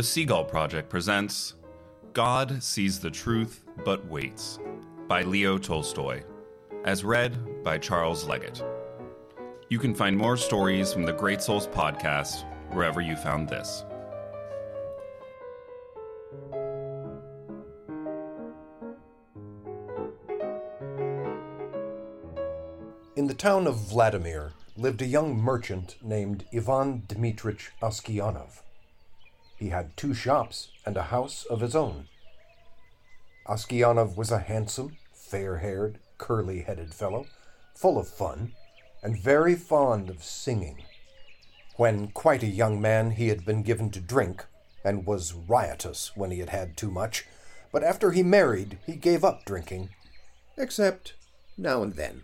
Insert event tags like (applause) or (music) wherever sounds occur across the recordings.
The Seagull Project presents God Sees the Truth But Waits by Leo Tolstoy, as read by Charles Leggett. You can find more stories from the Great Souls podcast wherever you found this. In the town of Vladimir lived a young merchant named Ivan Dmitrich Oskianov. He had two shops and a house of his own. Oskianov was a handsome, fair haired, curly headed fellow, full of fun, and very fond of singing. When quite a young man, he had been given to drink, and was riotous when he had had too much, but after he married, he gave up drinking, except now and then.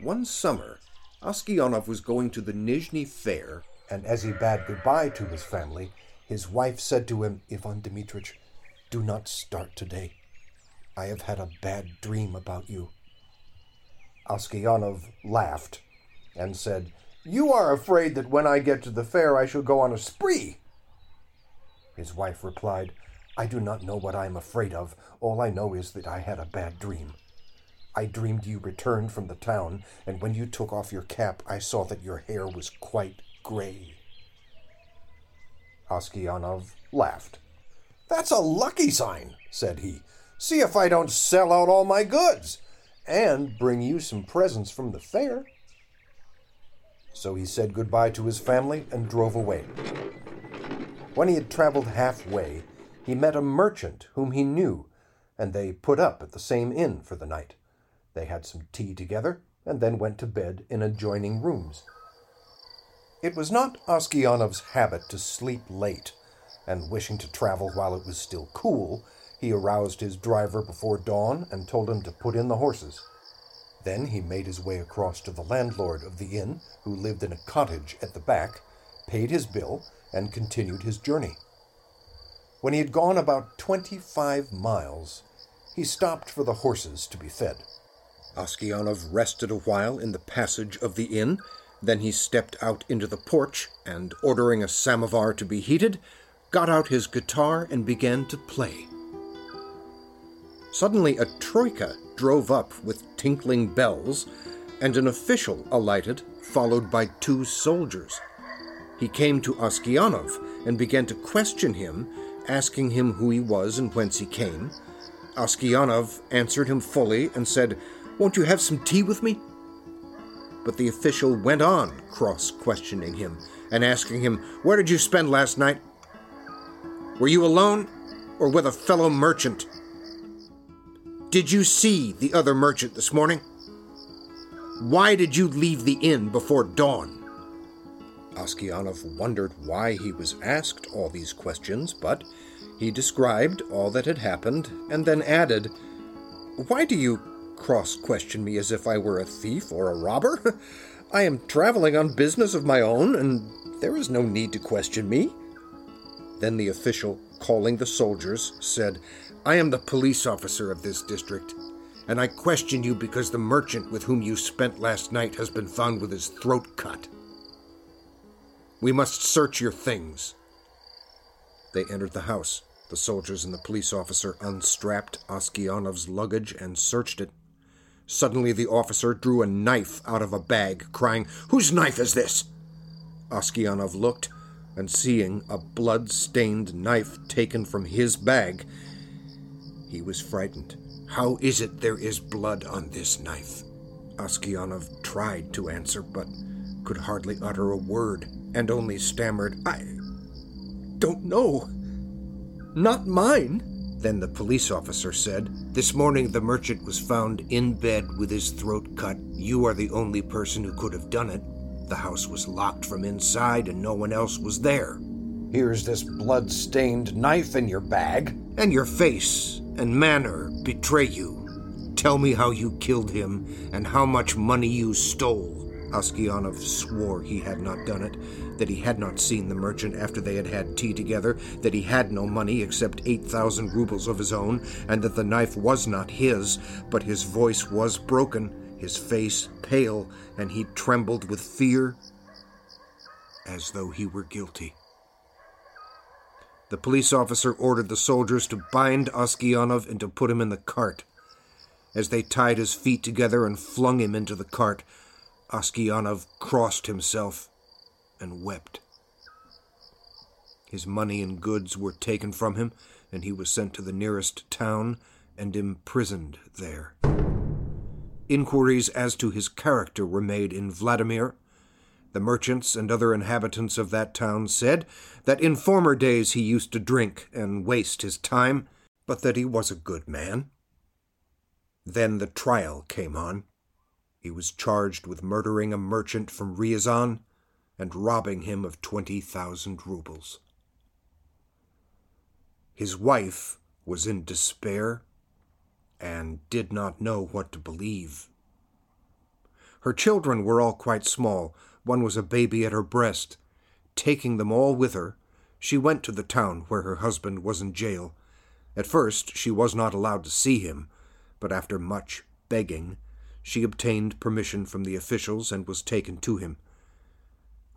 One summer, Oskianov was going to the Nizhny Fair, and as he bade goodbye to his family, his wife said to him, Ivan Dmitrich, do not start today. I have had a bad dream about you. Oskianov laughed and said, You are afraid that when I get to the fair I shall go on a spree. His wife replied, I do not know what I am afraid of. All I know is that I had a bad dream. I dreamed you returned from the town, and when you took off your cap, I saw that your hair was quite gray. Oskianov laughed. That's a lucky sign, said he. See if I don't sell out all my goods, and bring you some presents from the fair. So he said goodbye to his family and drove away. When he had traveled halfway, he met a merchant whom he knew, and they put up at the same inn for the night. They had some tea together, and then went to bed in adjoining rooms. It was not Oskianov's habit to sleep late, and wishing to travel while it was still cool, he aroused his driver before dawn and told him to put in the horses. Then he made his way across to the landlord of the inn, who lived in a cottage at the back, paid his bill, and continued his journey. When he had gone about twenty five miles, he stopped for the horses to be fed. Oskianov rested a while in the passage of the inn. Then he stepped out into the porch and, ordering a samovar to be heated, got out his guitar and began to play. Suddenly, a troika drove up with tinkling bells, and an official alighted, followed by two soldiers. He came to Oskianov and began to question him, asking him who he was and whence he came. Oskianov answered him fully and said, won't you have some tea with me? But the official went on cross questioning him and asking him, Where did you spend last night? Were you alone or with a fellow merchant? Did you see the other merchant this morning? Why did you leave the inn before dawn? Oskianov wondered why he was asked all these questions, but he described all that had happened and then added, Why do you cross question me as if I were a thief or a robber. (laughs) I am traveling on business of my own, and there is no need to question me. Then the official, calling the soldiers, said, I am the police officer of this district, and I question you because the merchant with whom you spent last night has been found with his throat cut. We must search your things. They entered the house. The soldiers and the police officer unstrapped Oskianov's luggage and searched it. Suddenly, the officer drew a knife out of a bag, crying, Whose knife is this? Oskianov looked, and seeing a blood stained knife taken from his bag, he was frightened. How is it there is blood on this knife? Oskianov tried to answer, but could hardly utter a word, and only stammered, I don't know. Not mine. Then the police officer said, This morning the merchant was found in bed with his throat cut. You are the only person who could have done it. The house was locked from inside and no one else was there. Here's this blood stained knife in your bag. And your face and manner betray you. Tell me how you killed him and how much money you stole. Oskianov swore he had not done it, that he had not seen the merchant after they had had tea together, that he had no money except 8,000 rubles of his own, and that the knife was not his, but his voice was broken, his face pale, and he trembled with fear as though he were guilty. The police officer ordered the soldiers to bind Oskianov and to put him in the cart. As they tied his feet together and flung him into the cart, Oskianov crossed himself and wept. His money and goods were taken from him, and he was sent to the nearest town and imprisoned there. Inquiries as to his character were made in Vladimir. The merchants and other inhabitants of that town said that in former days he used to drink and waste his time, but that he was a good man. Then the trial came on. He was charged with murdering a merchant from Riazan and robbing him of 20,000 roubles. His wife was in despair and did not know what to believe. Her children were all quite small. One was a baby at her breast. Taking them all with her, she went to the town where her husband was in jail. At first, she was not allowed to see him, but after much begging, she obtained permission from the officials and was taken to him.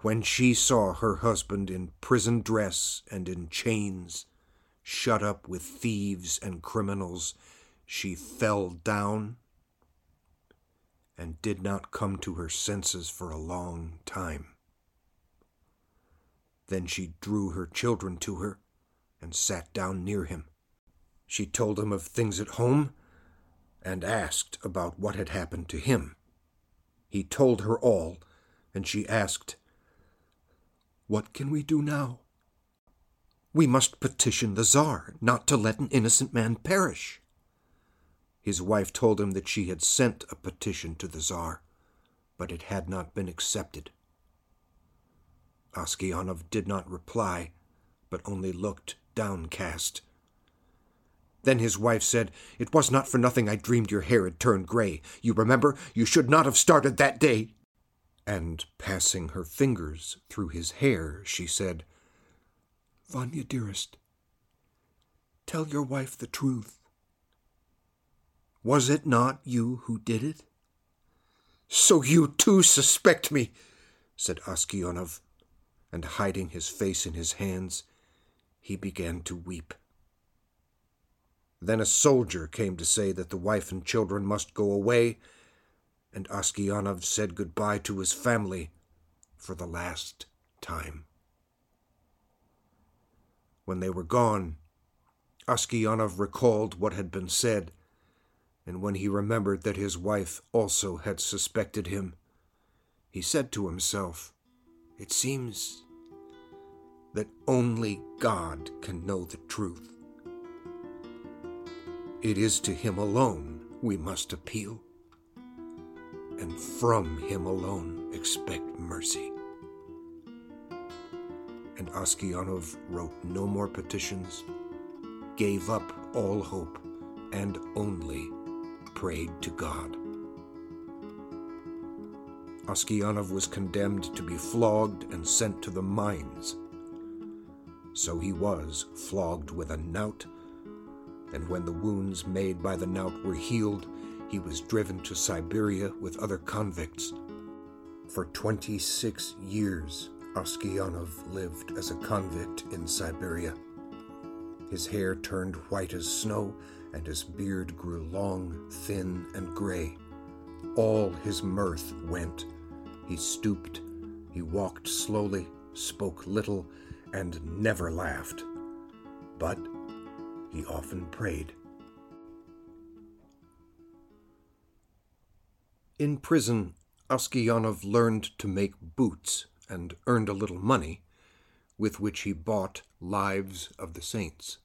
When she saw her husband in prison dress and in chains, shut up with thieves and criminals, she fell down and did not come to her senses for a long time. Then she drew her children to her and sat down near him. She told him of things at home and asked about what had happened to him. He told her all, and she asked, What can we do now? We must petition the Czar not to let an innocent man perish. His wife told him that she had sent a petition to the Czar, but it had not been accepted. Oskianov did not reply, but only looked downcast. Then his wife said, It was not for nothing I dreamed your hair had turned gray. You remember, you should not have started that day. And passing her fingers through his hair, she said, Vanya, dearest, tell your wife the truth. Was it not you who did it? So you too suspect me, said Oskianov, and hiding his face in his hands, he began to weep. Then a soldier came to say that the wife and children must go away, and Oskianov said goodbye to his family for the last time. When they were gone, Oskianov recalled what had been said and when he remembered that his wife also had suspected him, he said to himself, It seems that only God can know the truth. It is to Him alone we must appeal, and from Him alone expect mercy. And Oskianov wrote no more petitions, gave up all hope, and only prayed to God. Oskianov was condemned to be flogged and sent to the mines. So he was flogged with a knout, and when the wounds made by the knout were healed, he was driven to Siberia with other convicts. For 26 years, Oskianov lived as a convict in Siberia. His hair turned white as snow, and his beard grew long, thin, and gray. All his mirth went. He stooped, he walked slowly, spoke little, and never laughed. But he often prayed. In prison, Oskianov learned to make boots and earned a little money, with which he bought Lives of the Saints.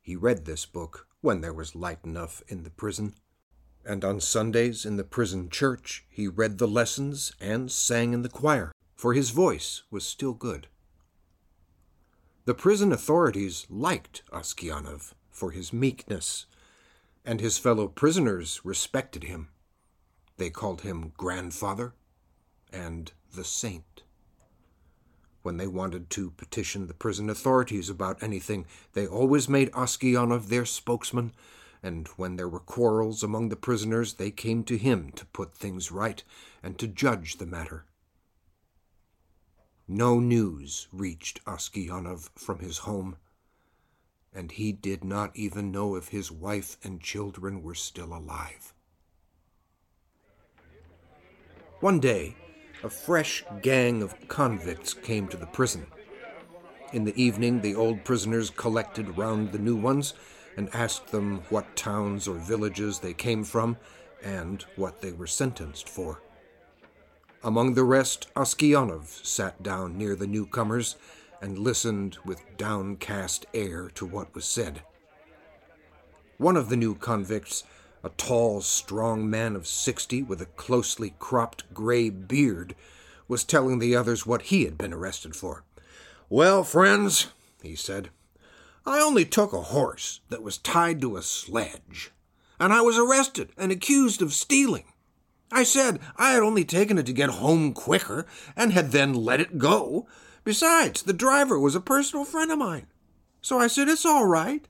He read this book when there was light enough in the prison. And on Sundays in the prison church he read the lessons and sang in the choir, for his voice was still good. The prison authorities liked Oskianov for his meekness, and his fellow prisoners respected him. They called him grandfather and the saint. When they wanted to petition the prison authorities about anything, they always made Oskianov their spokesman, and when there were quarrels among the prisoners, they came to him to put things right and to judge the matter. No news reached Oskianov from his home and he did not even know if his wife and children were still alive. One day, a fresh gang of convicts came to the prison. In the evening, the old prisoners collected round the new ones and asked them what towns or villages they came from and what they were sentenced for. Among the rest, Oskianov sat down near the newcomers and listened with downcast air to what was said. One of the new convicts, a tall, strong man of sixty with a closely cropped gray beard, was telling the others what he had been arrested for. Well, friends, he said, I only took a horse that was tied to a sledge, and I was arrested and accused of stealing. I said I had only taken it to get home quicker and had then let it go. Besides, the driver was a personal friend of mine. So I said, It's all right.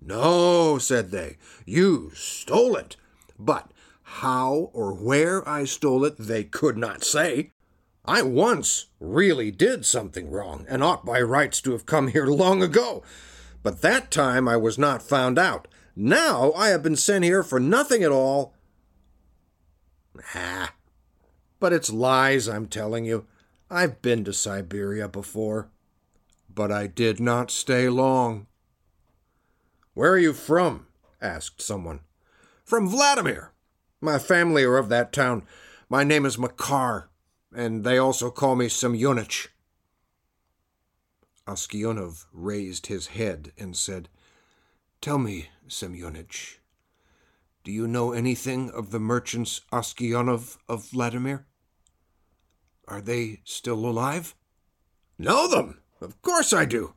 No, said they, you stole it. But how or where I stole it, they could not say. I once really did something wrong and ought by rights to have come here long ago. But that time I was not found out. Now I have been sent here for nothing at all Ah. But it's lies, I'm telling you. I've been to Siberia before. But I did not stay long. Where are you from? asked someone. From Vladimir. My family are of that town. My name is Makar, and they also call me Semyonich. Oskionov raised his head and said, Tell me, Semyonich, do you know anything of the merchants Oskionov of Vladimir? Are they still alive? Know them? Of course I do.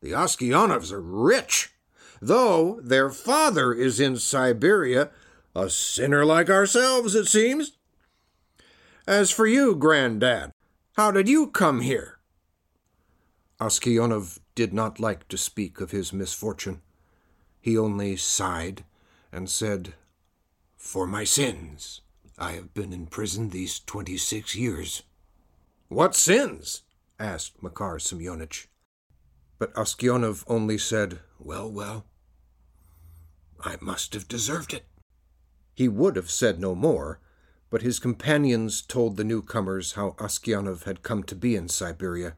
The Oskionovs are rich, though their father is in Siberia, a sinner like ourselves, it seems. As for you, Granddad, how did you come here? Oskionov did not like to speak of his misfortune. He only sighed and said, for my sins. I have been in prison these twenty six years. What sins? asked Makar Semyonich. But Oskionov only said, Well, well, I must have deserved it. He would have said no more, but his companions told the newcomers how Oskionov had come to be in Siberia,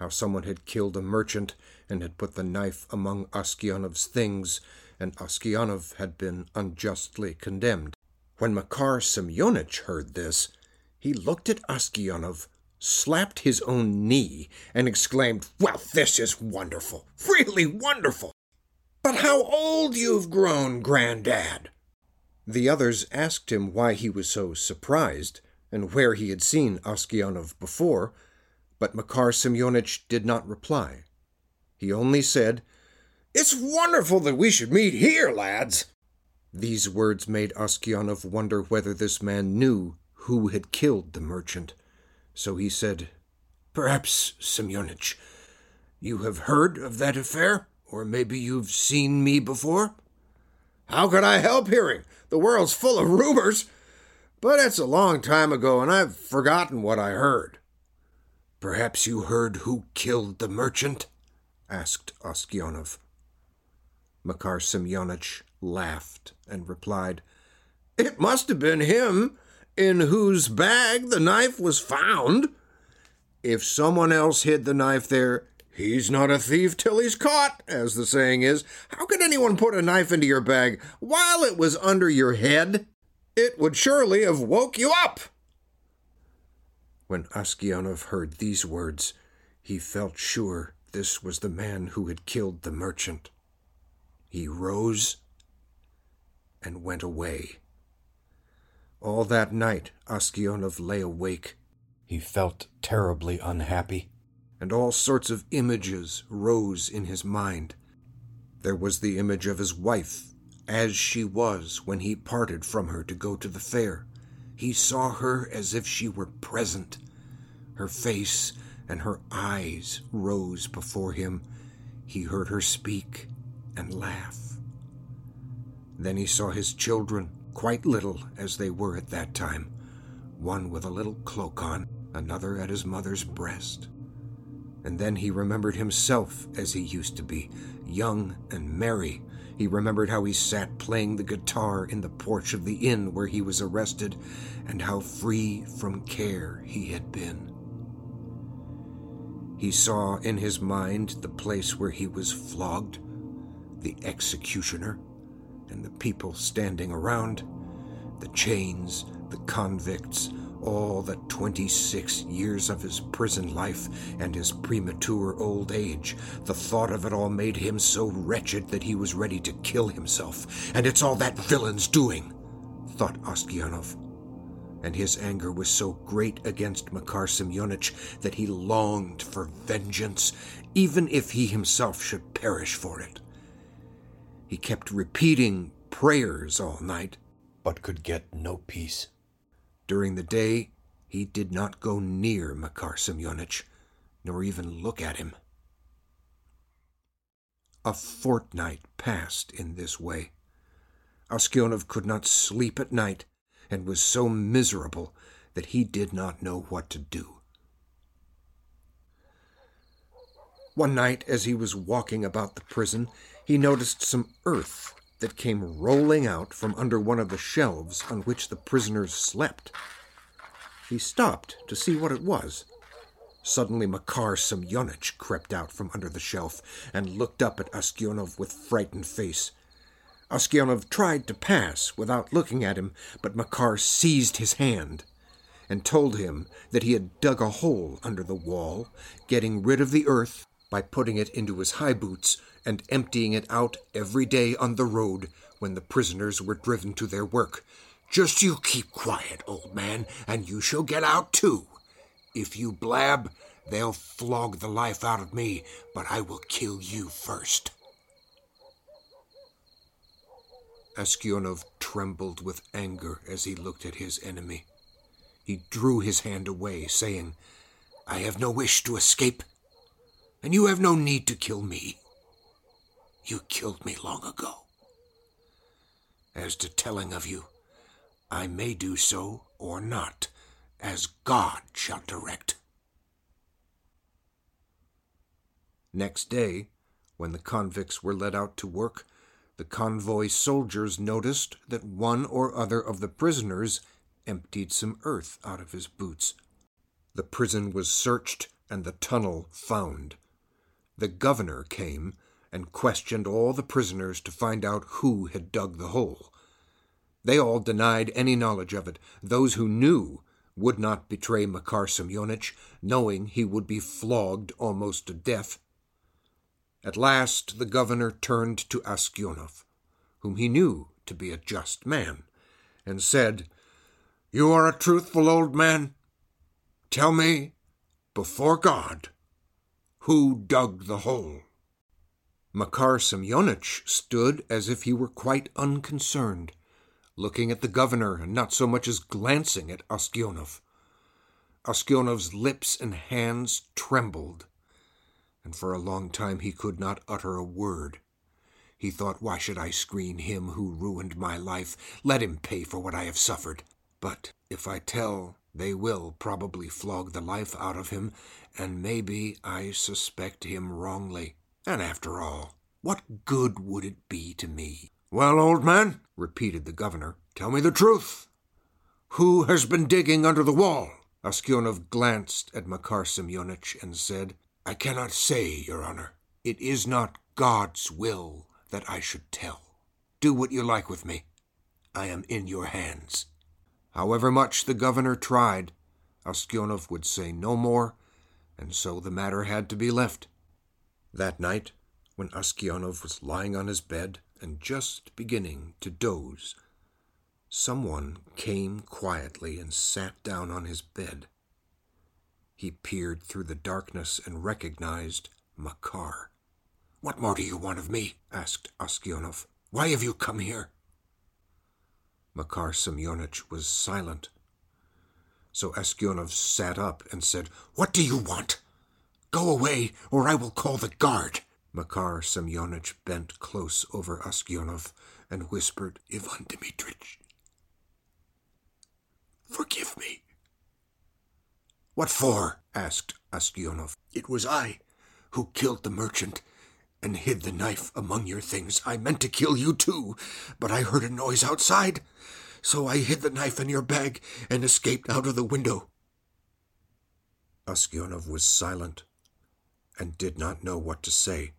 how someone had killed a merchant and had put the knife among Oskionov's things and Oskionov had been unjustly condemned. When Makar Semyonich heard this, he looked at Oskionov, slapped his own knee, and exclaimed, Well, this is wonderful, really wonderful. But how old you've grown, Grandad! The others asked him why he was so surprised and where he had seen Oskionov before, but Makar Semyonich did not reply. He only said it's wonderful that we should meet here, lads. These words made Oskionov wonder whether this man knew who had killed the merchant. So he said, Perhaps, Semyonich, you have heard of that affair, or maybe you've seen me before? How could I help hearing? The world's full of rumors. But it's a long time ago, and I've forgotten what I heard. Perhaps you heard who killed the merchant? asked Oskionov. Makar Semyonich laughed and replied, It must have been him in whose bag the knife was found. If someone else hid the knife there, he's not a thief till he's caught, as the saying is. How could anyone put a knife into your bag while it was under your head? It would surely have woke you up. When Oskionov heard these words, he felt sure this was the man who had killed the merchant. He rose and went away. All that night, Oskionov lay awake. He felt terribly unhappy, and all sorts of images rose in his mind. There was the image of his wife, as she was when he parted from her to go to the fair. He saw her as if she were present. Her face and her eyes rose before him. He heard her speak and laugh. Then he saw his children, quite little as they were at that time, one with a little cloak on, another at his mother's breast. And then he remembered himself as he used to be, young and merry. He remembered how he sat playing the guitar in the porch of the inn where he was arrested, and how free from care he had been. He saw in his mind the place where he was flogged, the executioner, and the people standing around, the chains, the convicts, all the 26 years of his prison life and his premature old age. The thought of it all made him so wretched that he was ready to kill himself. And it's all that villain's doing, thought Oskionov. And his anger was so great against Makar Semyonich that he longed for vengeance, even if he himself should perish for it. He kept repeating prayers all night, but could get no peace. During the day, he did not go near Makar Semyonich, nor even look at him. A fortnight passed in this way. Oskionov could not sleep at night, and was so miserable that he did not know what to do. One night, as he was walking about the prison, he noticed some earth that came rolling out from under one of the shelves on which the prisoners slept. He stopped to see what it was. Suddenly, Makar Semyonich crept out from under the shelf and looked up at Oskionov with frightened face. Oskionov tried to pass without looking at him, but Makar seized his hand and told him that he had dug a hole under the wall, getting rid of the earth by putting it into his high boots and emptying it out every day on the road when the prisoners were driven to their work. Just you keep quiet, old man, and you shall get out too. If you blab, they'll flog the life out of me, but I will kill you first. Oskionov trembled with anger as he looked at his enemy. He drew his hand away, saying, I have no wish to escape, and you have no need to kill me. You killed me long ago. As to telling of you, I may do so or not, as God shall direct. Next day, when the convicts were led out to work, the convoy soldiers noticed that one or other of the prisoners emptied some earth out of his boots. The prison was searched and the tunnel found. The governor came and questioned all the prisoners to find out who had dug the hole. They all denied any knowledge of it. Those who knew would not betray Makar Semyonich, knowing he would be flogged almost to death. At last the governor turned to Oskionov, whom he knew to be a just man, and said, You are a truthful old man. Tell me, before God, who dug the hole? Makar Semyonich stood as if he were quite unconcerned, looking at the governor and not so much as glancing at Oskionov. Oskionov's lips and hands trembled, and for a long time he could not utter a word. He thought, Why should I screen him who ruined my life? Let him pay for what I have suffered. But if I tell, they will probably flog the life out of him, and maybe I suspect him wrongly. And after all, what good would it be to me? Well, old man, repeated the governor, tell me the truth. Who has been digging under the wall? Oskionov glanced at Makar Semyonich and said, I cannot say, your honor. It is not God's will that I should tell. Do what you like with me. I am in your hands. However much the governor tried, Oskionov would say no more, and so the matter had to be left. That night, when Oskionov was lying on his bed and just beginning to doze, someone came quietly and sat down on his bed. He peered through the darkness and recognized Makar. What more do you want of me? asked Oskionov. Why have you come here? Makar Semyonich was silent. So Oskionov sat up and said, What do you want? Go away, or I will call the guard. Makar Semyonich bent close over Oskionov and whispered, Ivan Dmitrich, forgive me. What for? asked Askionov. It was I who killed the merchant and hid the knife among your things. I meant to kill you too, but I heard a noise outside, so I hid the knife in your bag and escaped out of the window. Askionov was silent and did not know what to say.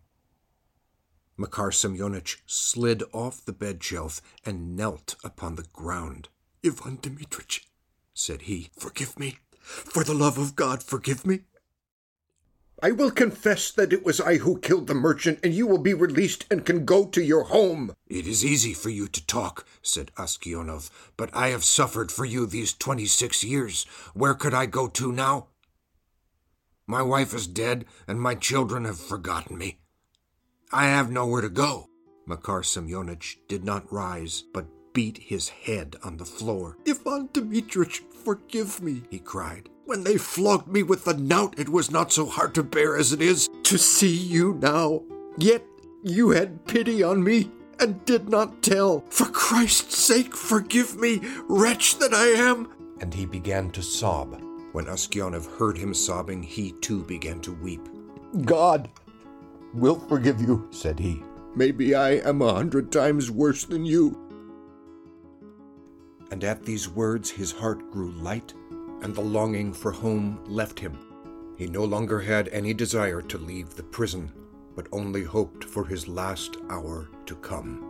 Makar Semyonich slid off the bed shelf and knelt upon the ground. Ivan Dmitrich, said he, forgive me. For the love of God, forgive me. I will confess that it was I who killed the merchant, and you will be released and can go to your home. It is easy for you to talk, said Askionov, but I have suffered for you these twenty six years. Where could I go to now? My wife is dead, and my children have forgotten me. I have nowhere to go. Makar Semyonich did not rise, but beat his head on the floor. Ivan Dmitrich, forgive me, he cried. When they flogged me with the knout, it was not so hard to bear as it is to see you now. Yet you had pity on me and did not tell. For Christ's sake, forgive me, wretch that I am. And he began to sob. When Askionov heard him sobbing, he too began to weep. God will forgive you, said he. Maybe I am a hundred times worse than you. And at these words his heart grew light, and the longing for home left him. He no longer had any desire to leave the prison, but only hoped for his last hour to come.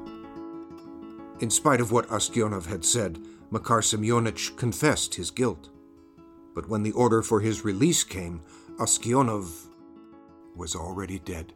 In spite of what Askionov had said, Makar Semyonich confessed his guilt. But when the order for his release came, Askionov was already dead.